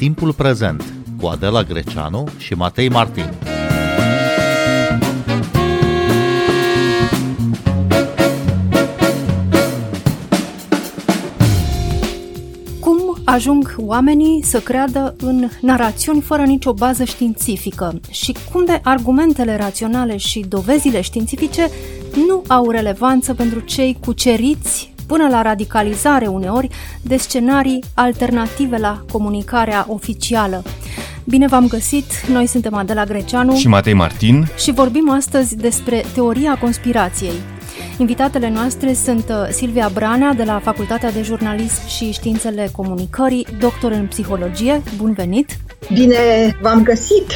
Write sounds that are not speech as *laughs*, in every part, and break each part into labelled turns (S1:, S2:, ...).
S1: Timpul prezent cu Adela Greceanu și Matei Martin.
S2: Cum ajung oamenii să creadă în narațiuni fără nicio bază științifică și cum de argumentele raționale și dovezile științifice nu au relevanță pentru cei cuceriți până la radicalizare uneori de scenarii alternative la comunicarea oficială. Bine v-am găsit, noi suntem Adela Greceanu
S3: și Matei Martin
S2: și vorbim astăzi despre teoria conspirației. Invitatele noastre sunt uh, Silvia Branea de la Facultatea de Jurnalism și Științele Comunicării, doctor în psihologie. Bun venit!
S4: Bine v-am găsit!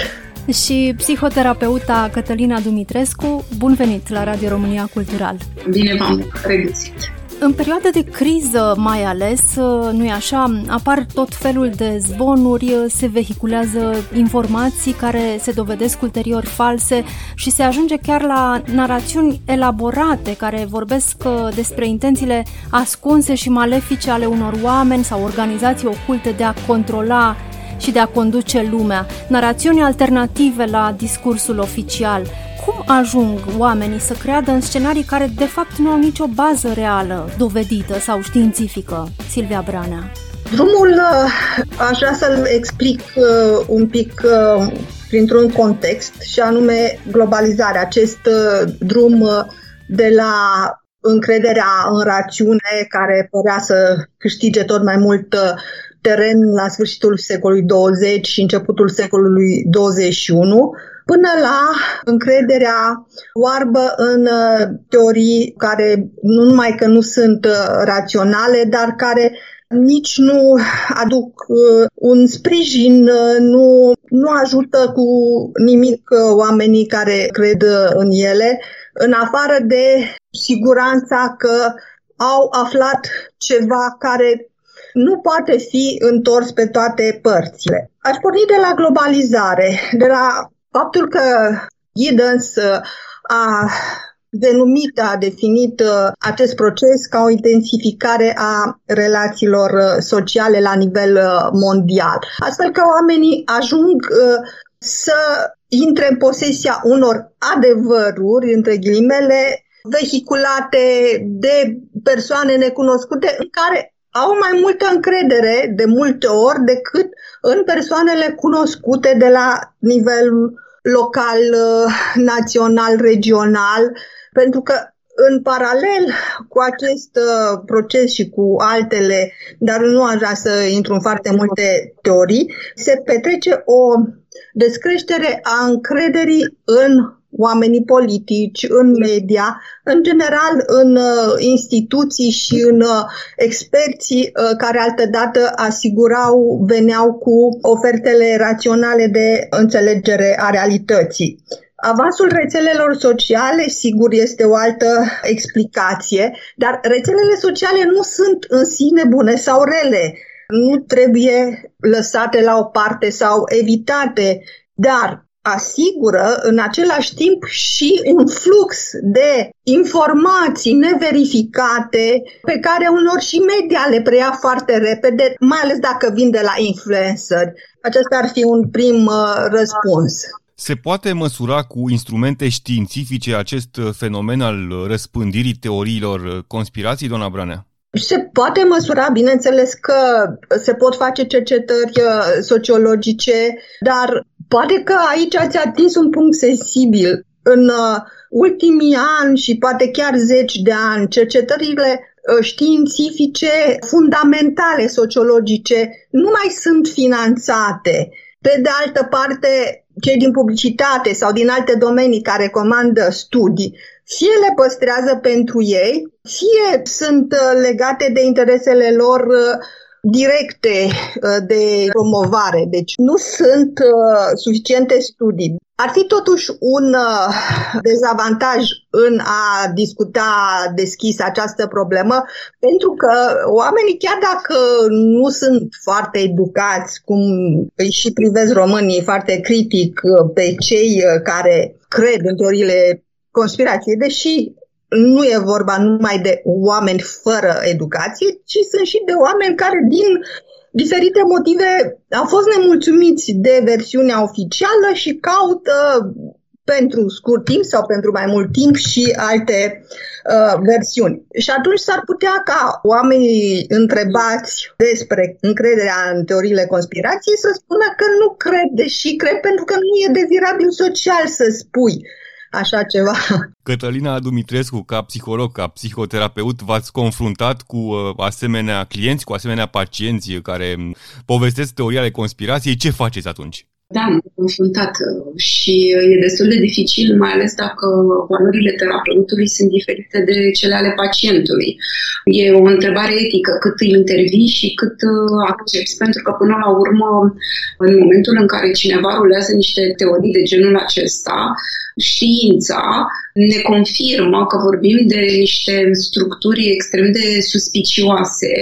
S2: Și psihoterapeuta Cătălina Dumitrescu. Bun venit la Radio România Cultural!
S5: Bine v-am regăsit!
S2: În perioada de criză, mai ales, nu-i așa, apar tot felul de zvonuri, se vehiculează informații care se dovedesc ulterior false și se ajunge chiar la narațiuni elaborate care vorbesc uh, despre intențiile ascunse și malefice ale unor oameni sau organizații oculte de a controla și de a conduce lumea, narațiuni alternative la discursul oficial. Cum ajung oamenii să creadă în scenarii care de fapt nu au nicio bază reală, dovedită sau științifică? Silvia Branea.
S4: Drumul uh, aș vrea să-l explic uh, un pic uh, printr-un context și anume globalizarea. Acest drum de la încrederea în rațiune care părea să câștige tot mai mult teren la sfârșitul secolului 20 și începutul secolului 21 până la încrederea oarbă în uh, teorii care nu numai că nu sunt uh, raționale, dar care nici nu aduc uh, un sprijin, nu, nu ajută cu nimic oamenii care cred în ele, în afară de siguranța că au aflat ceva care nu poate fi întors pe toate părțile. Aș porni de la globalizare, de la faptul că Giddens uh, a denumit, a definit uh, acest proces ca o intensificare a relațiilor uh, sociale la nivel mondial, astfel că oamenii ajung să intre în posesia unor adevăruri, între ghilimele, vehiculate de persoane necunoscute în care au mai multă încredere de multe ori decât în persoanele cunoscute de la nivel local, național, regional, pentru că în paralel cu acest uh, proces și cu altele, dar nu aș vrea să intru în foarte multe teorii, se petrece o descreștere a încrederii în oamenii politici, în media, în general în uh, instituții și în uh, experții uh, care altădată asigurau, veneau cu ofertele raționale de înțelegere a realității. Avansul rețelelor sociale, sigur, este o altă explicație, dar rețelele sociale nu sunt în sine bune sau rele. Nu trebuie lăsate la o parte sau evitate, dar asigură în același timp și un flux de informații neverificate pe care unor și media le preia foarte repede, mai ales dacă vin de la influencer. Acesta ar fi un prim uh, răspuns.
S3: Se poate măsura cu instrumente științifice acest uh, fenomen al răspândirii teoriilor uh, conspirații, doamna Branea?
S4: Se poate măsura, bineînțeles că se pot face cercetări sociologice, dar Poate că aici ați atins un punct sensibil. În uh, ultimii ani și poate chiar zeci de ani, cercetările uh, științifice fundamentale sociologice nu mai sunt finanțate. Pe de altă parte, cei din publicitate sau din alte domenii care comandă studii, fie le păstrează pentru ei, fie sunt uh, legate de interesele lor directe uh, de promovare, deci nu sunt uh, suficiente studii. Ar fi totuși un uh, dezavantaj în a discuta deschis această problemă, pentru că oamenii, chiar dacă nu sunt foarte educați, cum îi și privesc românii foarte critic pe cei care cred în teoriile conspirației, deși nu e vorba numai de oameni fără educație, ci sunt și de oameni care din diferite motive au fost nemulțumiți de versiunea oficială și caută pentru scurt timp sau pentru mai mult timp și alte uh, versiuni. Și atunci s-ar putea ca oamenii întrebați despre încrederea în teoriile conspirației să spună că nu cred, deși cred pentru că nu e dezirabil social să spui așa ceva. *laughs*
S3: Cătălina Dumitrescu, ca psiholog, ca psihoterapeut, v-ați confruntat cu uh, asemenea clienți, cu asemenea pacienți care povestesc teoria ale conspirației. Ce faceți atunci?
S5: Da, am confruntat uh, și e destul de dificil, mai ales dacă valorile terapeutului sunt diferite de cele ale pacientului. E o întrebare etică, cât îi intervii și cât uh, accepti, pentru că până la urmă, în momentul în care cineva rulează niște teorii de genul acesta, știința ne confirmă că vorbim de niște structuri extrem de suspicioase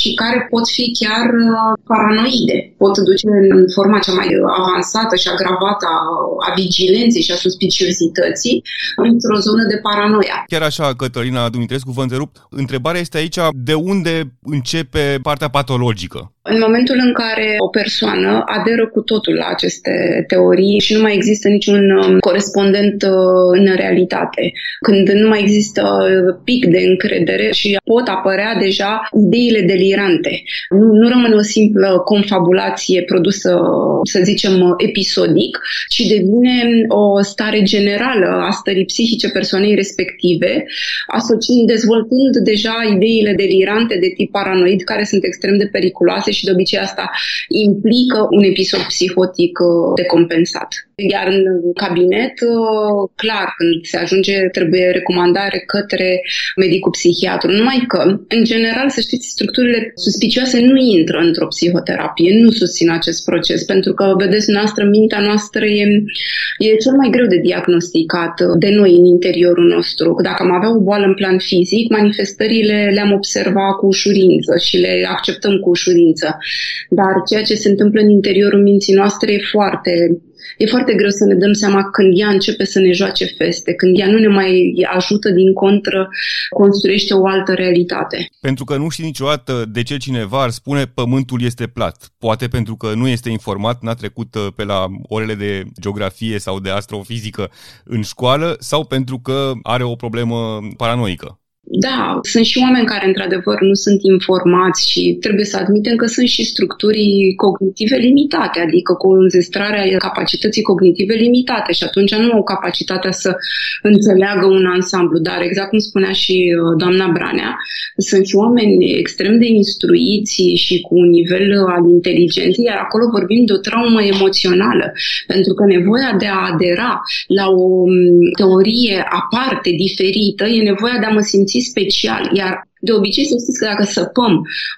S5: și care pot fi chiar uh, paranoide. Pot duce în forma cea mai avansată și agravată a, a vigilenței și a suspiciozității într-o zonă de paranoia.
S3: Chiar așa, Cătălina Dumitrescu, vă întrerup. Întrebarea este aici de unde începe partea patologică?
S5: În momentul în care o persoană aderă cu totul la aceste teorii și nu mai există niciun um, corespondent uh, în realitate, când nu mai există pic de încredere și pot apărea deja ideile delirante. Nu, nu rămâne o simplă confabulație produsă, să zicem, episodic, ci devine o stare generală a stării psihice persoanei respective, asociind, dezvoltând deja ideile delirante de tip paranoid, care sunt extrem de periculoase și de obicei asta implică un episod psihotic uh, decompensat. Iar în cabinet, uh, clar, când se ajunge, trebuie recomandare către medicul psihiatru. Numai că, în general, să știți, structurile suspicioase nu intră într-o psihoterapie, nu susțin acest proces, pentru că, vedeți, noastră, mintea noastră e, e cel mai greu de diagnosticat de noi în interiorul nostru. Dacă am avea o boală în plan fizic, manifestările le-am observat cu ușurință și le acceptăm cu ușurință. Dar ceea ce se întâmplă în interiorul minții noastre e foarte e foarte greu să ne dăm seama când ea începe să ne joace feste, când ea nu ne mai ajută din contră, construiește o altă realitate.
S3: Pentru că nu știi niciodată de ce cineva ar spune pământul este plat. Poate pentru că nu este informat, n-a trecut uh, pe la orele de geografie sau de astrofizică în școală sau pentru că are o problemă paranoică.
S5: Da, sunt și oameni care într-adevăr nu sunt informați și trebuie să admitem că sunt și structuri cognitive limitate, adică cu înzestrarea capacității cognitive limitate și atunci nu au capacitatea să înțeleagă un ansamblu. Dar exact cum spunea și uh, doamna Branea, sunt și oameni extrem de instruiți și cu un nivel al inteligenței, iar acolo vorbim de o traumă emoțională, pentru că nevoia de a adera la o mm, teorie aparte, diferită, e nevoia de a mă simți special, iar de obicei, să știți că dacă săpăm,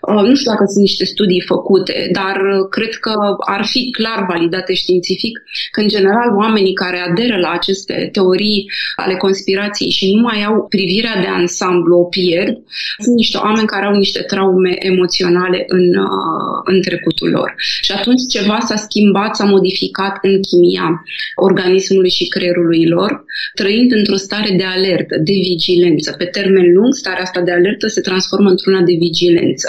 S5: uh, nu știu dacă sunt niște studii făcute, dar uh, cred că ar fi clar validate științific că, în general, oamenii care aderă la aceste teorii ale conspirației și nu mai au privirea de ansamblu, o pierd, sunt niște oameni care au niște traume emoționale în, uh, în trecutul lor. Și atunci ceva s-a schimbat, s-a modificat în chimia organismului și creierului lor, trăind într-o stare de alertă, de vigilență. Pe termen lung, starea asta de alertă se transformă într-una de vigilență.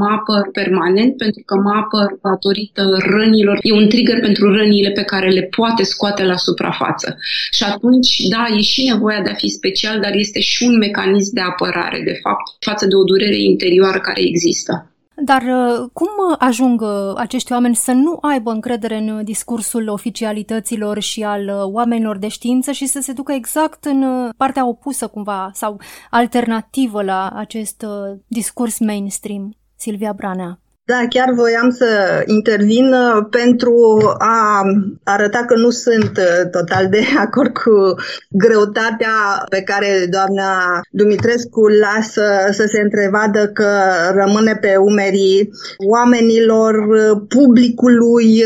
S5: Mă apăr permanent pentru că mă apăr datorită rănilor. E un trigger pentru rănile pe care le poate scoate la suprafață. Și atunci, da, e și nevoia de a fi special, dar este și un mecanism de apărare, de fapt, față de o durere interioară care există.
S2: Dar uh, cum ajung uh, acești oameni să nu aibă încredere în discursul oficialităților și al uh, oamenilor de știință și să se ducă exact în partea opusă cumva sau alternativă la acest discurs mainstream? Silvia Branea.
S4: Da, chiar voiam să intervin uh, pentru a arăta că nu sunt uh, total de *laughs* acord cu greutatea pe care doamna Dumitrescu lasă să se întrevadă că rămâne pe umerii oamenilor, uh, publicului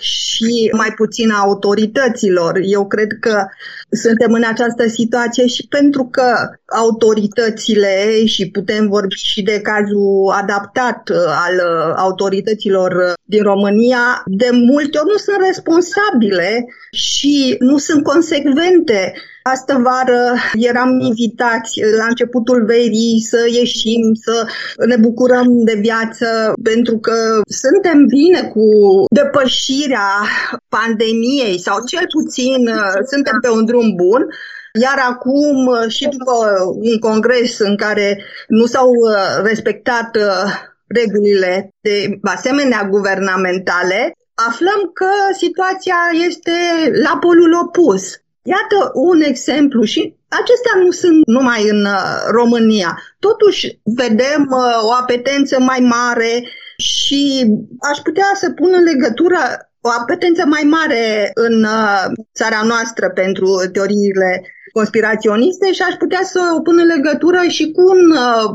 S4: și mai puțin a autorităților. Eu cred că suntem în această situație și pentru că autoritățile, și putem vorbi și de cazul adaptat al Uh, autorităților uh, din România de multe ori nu sunt responsabile și nu sunt consecvente Astă vară eram invitați la începutul verii să ieșim, să ne bucurăm de viață, pentru că suntem bine cu depășirea pandemiei sau cel puțin suntem pe un drum bun. Iar acum, și după un congres în care nu s-au respectat regulile de asemenea guvernamentale, aflăm că situația este la polul opus. Iată un exemplu și acestea nu sunt numai în uh, România. Totuși vedem uh, o apetență mai mare și aș putea să pun în legătură o apetență mai mare în uh, țara noastră pentru teoriile conspiraționiste și aș putea să o pun în legătură și cu un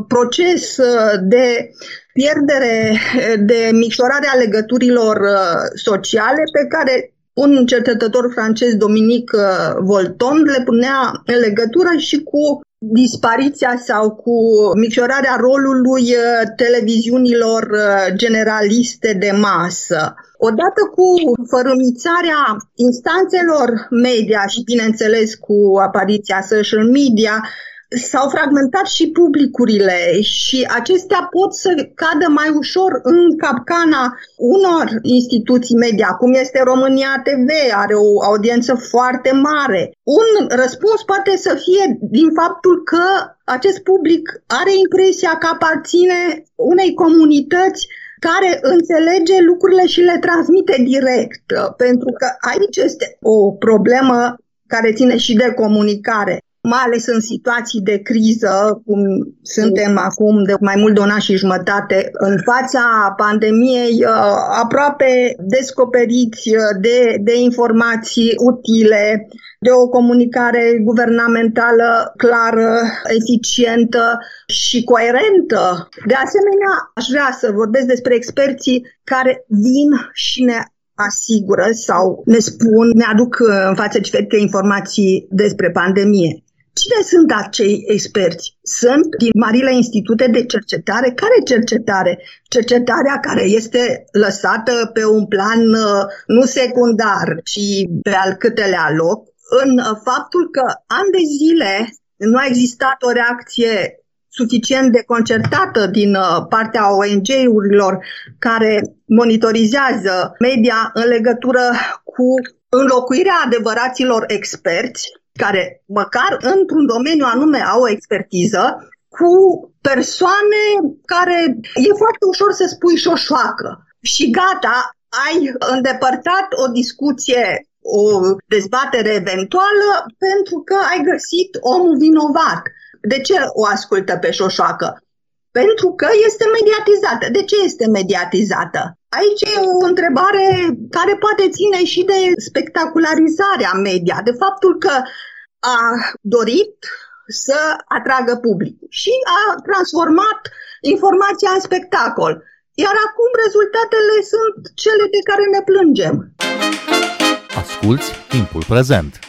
S4: proces de pierdere, de micșorare a legăturilor sociale pe care un cercetător francez, Dominic uh, Volton, le punea în legătură și cu dispariția sau cu micșorarea rolului uh, televiziunilor uh, generaliste de masă. Odată cu fărâmițarea instanțelor media și, bineînțeles, cu apariția social media, s-au fragmentat și publicurile și acestea pot să cadă mai ușor în capcana unor instituții media, cum este România TV, are o audiență foarte mare. Un răspuns poate să fie din faptul că acest public are impresia că aparține unei comunități care înțelege lucrurile și le transmite direct, pentru că aici este o problemă care ține și de comunicare mai ales în situații de criză, cum suntem acum de mai mult de un an și jumătate, în fața pandemiei, uh, aproape descoperiți uh, de, de informații utile, de o comunicare guvernamentală clară, eficientă și coerentă. De asemenea, aș vrea să vorbesc despre experții care vin și ne asigură sau ne spun, ne aduc în față diferite informații despre pandemie. Cine sunt acei experți? Sunt din marile institute de cercetare. Care cercetare? Cercetarea care este lăsată pe un plan uh, nu secundar, ci pe al câtelea loc, în uh, faptul că ani de zile nu a existat o reacție suficient de concertată din uh, partea ONG-urilor care monitorizează media în legătură cu înlocuirea adevăraților experți care măcar într-un domeniu anume au o expertiză, cu persoane care e foarte ușor să spui șoșoacă. Și gata, ai îndepărtat o discuție, o dezbatere eventuală pentru că ai găsit omul vinovat. De ce o ascultă pe șoșoacă? Pentru că este mediatizată. De ce este mediatizată? Aici e o întrebare care poate ține și de spectacularizarea media, de faptul că a dorit să atragă public și a transformat informația în spectacol. Iar acum rezultatele sunt cele de care ne plângem.
S1: Asculți timpul prezent!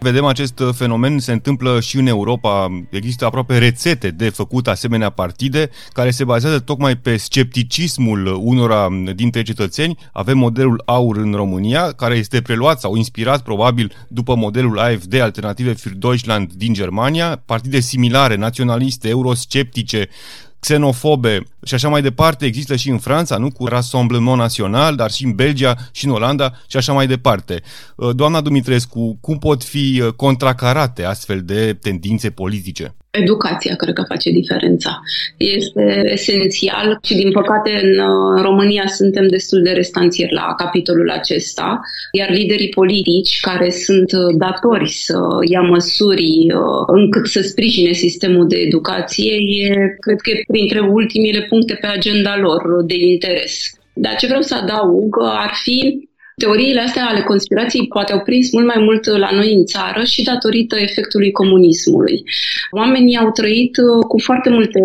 S3: Vedem acest fenomen, se întâmplă și în Europa, există aproape rețete de făcut asemenea partide care se bazează tocmai pe scepticismul unora dintre cetățeni. Avem modelul AUR în România, care este preluat sau inspirat probabil după modelul AFD, Alternative für Deutschland din Germania, partide similare, naționaliste, eurosceptice, xenofobe și așa mai departe există și în Franța, nu cu Rassemblement Național, dar și în Belgia și în Olanda și așa mai departe. Uh, doamna Dumitrescu, cum pot fi uh, contracarate astfel de tendințe politice?
S5: Educația cred că face diferența. Este esențial și din păcate în uh, România suntem destul de restanțieri la capitolul acesta, iar liderii politici care sunt datori să ia măsuri încât să sprijine sistemul de educație, e, cred că e printre ultimile puncte pe agenda lor de interes. Dar ce vreau să adaug ar fi Teoriile astea ale conspirației poate au prins mult mai mult la noi în țară și datorită efectului comunismului. Oamenii au trăit uh, cu foarte multe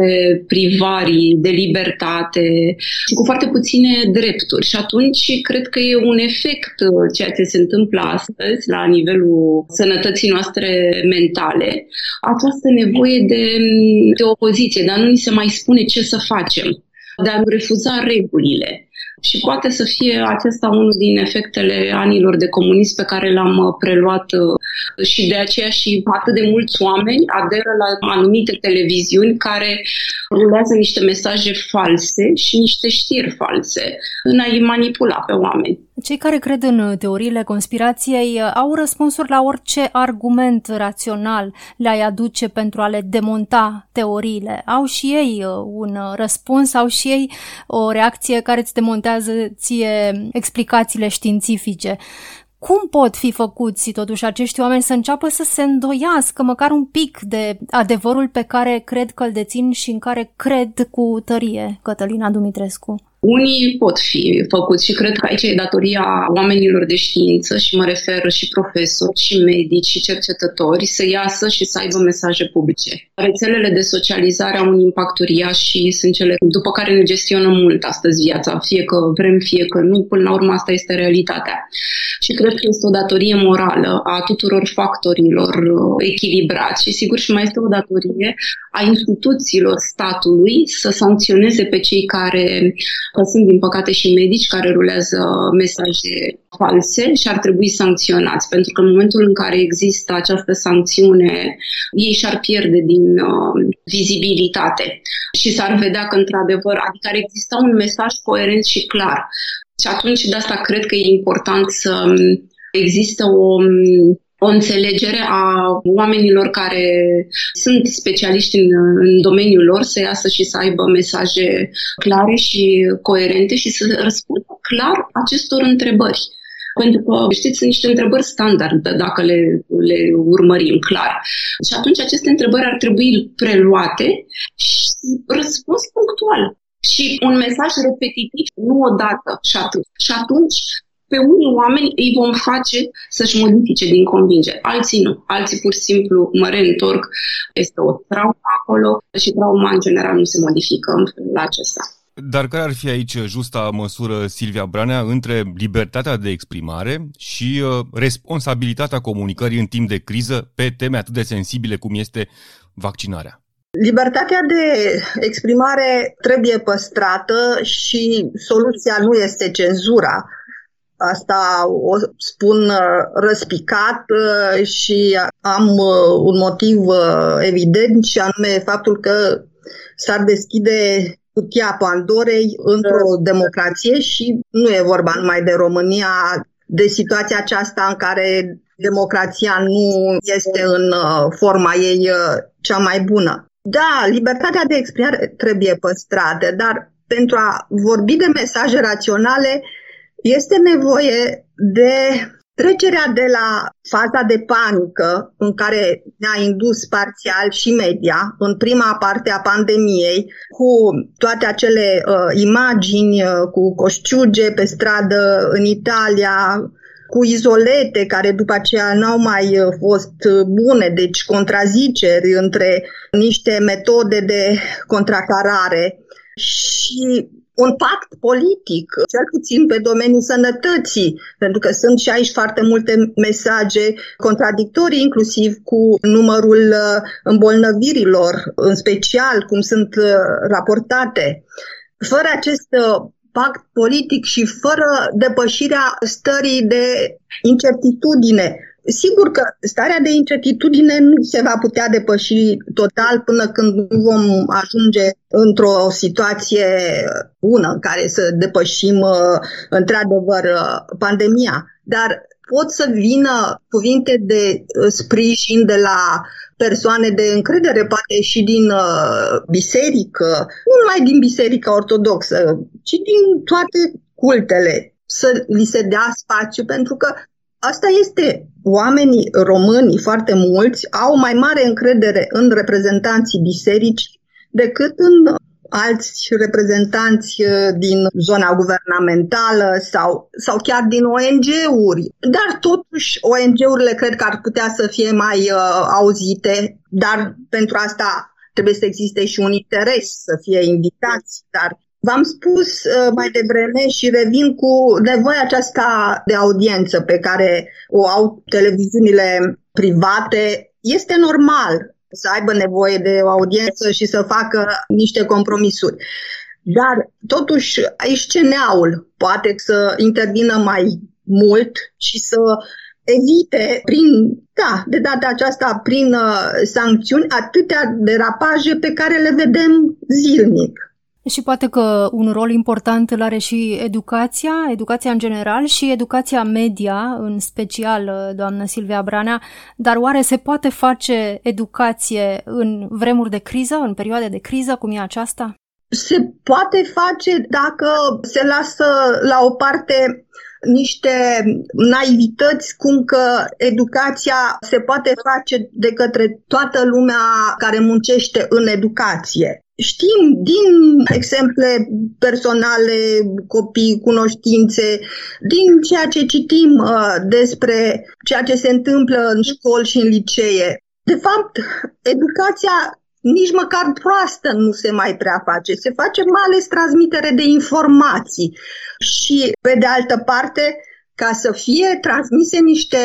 S5: privarii de libertate și cu foarte puține drepturi și atunci cred că e un efect uh, ceea ce se întâmplă astăzi la nivelul sănătății noastre mentale, această nevoie de, de opoziție, dar nu ni se mai spune ce să facem de a refuza regulile. Și poate să fie acesta unul din efectele anilor de comunism pe care l-am uh, preluat uh, și de aceea și atât de mulți oameni aderă la anumite televiziuni care rulează niște mesaje false și niște știri false în a-i manipula pe oameni.
S2: Cei care cred în teoriile conspirației uh, au răspunsuri la orice argument rațional le-ai aduce pentru a le demonta teoriile. Au și ei un răspuns, au și ei o reacție care îți demontează ție explicațiile științifice. Cum pot fi făcuți totuși acești oameni să înceapă să se îndoiască măcar un pic de adevărul pe care cred că îl dețin și în care cred cu tărie, Cătălina Dumitrescu?
S5: Unii pot fi făcuți și cred că aici e datoria oamenilor de știință și mă refer și profesori, și medici, și cercetători să iasă și să aibă mesaje publice. Rețelele de socializare au un impact uriaș și sunt cele după care ne gestionăm mult astăzi viața, fie că vrem, fie că nu, până la urmă asta este realitatea. Și cred că este o datorie morală a tuturor factorilor uh, echilibrați și sigur și mai este o datorie a instituțiilor statului să sancționeze pe cei care sunt, din păcate, și medici care rulează mesaje false și ar trebui sancționați, pentru că în momentul în care există această sancțiune, ei și-ar pierde din uh, vizibilitate și s-ar vedea că, într-adevăr, adică ar exista un mesaj coerent și clar. Și atunci, de asta cred că e important să um, există o um, o înțelegere a oamenilor care sunt specialiști în, în domeniul lor să iasă și să aibă mesaje clare și coerente și să răspundă clar acestor întrebări. Pentru că, știți, sunt niște întrebări standard dacă le, le urmărim clar. Și atunci aceste întrebări ar trebui preluate și răspuns punctual. Și un mesaj repetitiv, nu odată și atât. Și atunci pe unii oameni îi vom face să-și modifice din convingere, alții nu. Alții pur și simplu mă reîntorc, este o traumă acolo și trauma în general nu se modifică în felul acesta.
S3: Dar care ar fi aici justa măsură, Silvia Branea, între libertatea de exprimare și uh, responsabilitatea comunicării în timp de criză pe teme atât de sensibile cum este vaccinarea?
S4: Libertatea de exprimare trebuie păstrată și soluția nu este cenzura. Asta o spun uh, răspicat uh, și am uh, un motiv evident și anume faptul că s-ar deschide cutia Pandorei într-o democrație și nu e vorba numai de România, de situația aceasta în care democrația nu este în forma ei cea mai bună. Da, libertatea de exprimare trebuie păstrată, dar pentru a vorbi de mesaje raționale, este nevoie de trecerea de la faza de panică în care ne-a indus parțial și media în prima parte a pandemiei cu toate acele uh, imagini uh, cu coșciuge pe stradă în Italia, cu izolete care după aceea n-au mai uh, fost bune, deci contraziceri între niște metode de contracarare. Și un pact politic, cel puțin pe domeniul sănătății, pentru că sunt și aici foarte multe mesaje contradictorii, inclusiv cu numărul uh, îmbolnăvirilor, în special cum sunt uh, raportate. Fără acest uh, pact politic și fără depășirea stării de incertitudine Sigur că starea de incertitudine nu se va putea depăși total până când nu vom ajunge într-o situație bună în care să depășim uh, într-adevăr uh, pandemia. Dar pot să vină cuvinte de uh, sprijin de la persoane de încredere, poate și din biserică, nu numai din biserica ortodoxă, ci din toate cultele, să li se dea spațiu, pentru că Asta este, oamenii români foarte mulți au mai mare încredere în reprezentanții bisericii decât în alți reprezentanți uh, din zona guvernamentală sau, sau chiar din ONG-uri. Dar totuși ONG-urile cred că ar putea să fie mai uh, auzite, dar pentru asta trebuie să existe și un interes să fie invitați, dar V-am spus uh, mai devreme și revin cu nevoia aceasta de audiență pe care o au televiziunile private. Este normal să aibă nevoie de o audiență și să facă niște compromisuri. Dar, totuși, aici CNA-ul poate să intervină mai mult și să evite prin, da, de data aceasta prin uh, sancțiuni atâtea derapaje pe care le vedem zilnic.
S2: Și poate că un rol important îl are și educația, educația în general și educația media, în special, doamnă Silvia Branea, dar oare se poate face educație în vremuri de criză, în perioade de criză, cum e aceasta?
S4: Se poate face dacă se lasă la o parte niște naivități cum că educația se poate face de către toată lumea care muncește în educație. Știm din exemple personale, copii, cunoștințe, din ceea ce citim uh, despre ceea ce se întâmplă în școli și în licee. De fapt, educația nici măcar proastă nu se mai prea face. Se face mai ales transmitere de informații. Și, pe de altă parte, ca să fie transmise niște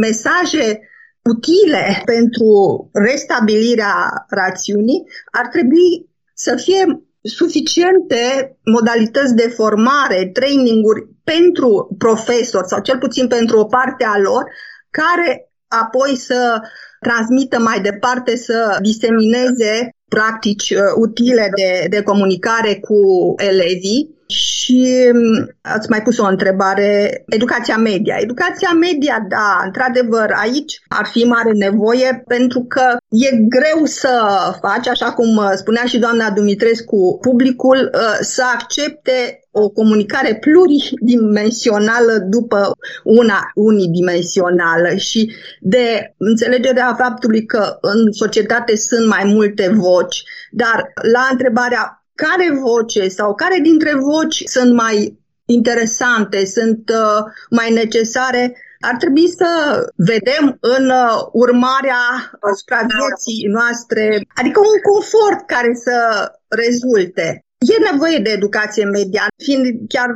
S4: mesaje utile pentru restabilirea rațiunii, ar trebui să fie suficiente modalități de formare, traininguri pentru profesori sau cel puțin pentru o parte a lor, care apoi să transmită mai departe, să disemineze practici uh, utile de, de comunicare cu elevii și mm, ați mai pus o întrebare, educația media. Educația media, da, într-adevăr, aici ar fi mare nevoie pentru că e greu să faci, așa cum uh, spunea și doamna Dumitrescu, publicul uh, să accepte o comunicare pluridimensională după una unidimensională și de înțelegerea faptului că în societate sunt mai multe voci, dar la întrebarea care voce sau care dintre voci sunt mai interesante, sunt uh, mai necesare, ar trebui să vedem în uh, urmarea asupra vieții noastre, adică un confort care să rezulte. E nevoie de educație media, fiind chiar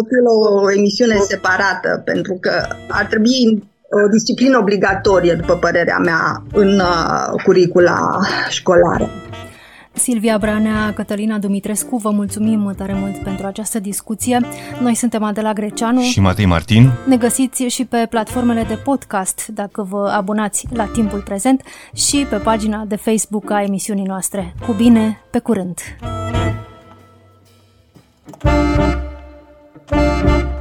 S4: utilă o emisiune separată, pentru că ar trebui o disciplină obligatorie, după părerea mea, în uh, curicula școlară.
S2: Silvia Branea, Cătălina Dumitrescu, vă mulțumim tare mult pentru această discuție. Noi suntem Adela Greceanu
S3: și Matei Martin.
S2: Ne găsiți și pe platformele de podcast dacă vă abonați la timpul prezent și pe pagina de Facebook a emisiunii noastre. Cu bine, pe curând! Thank you.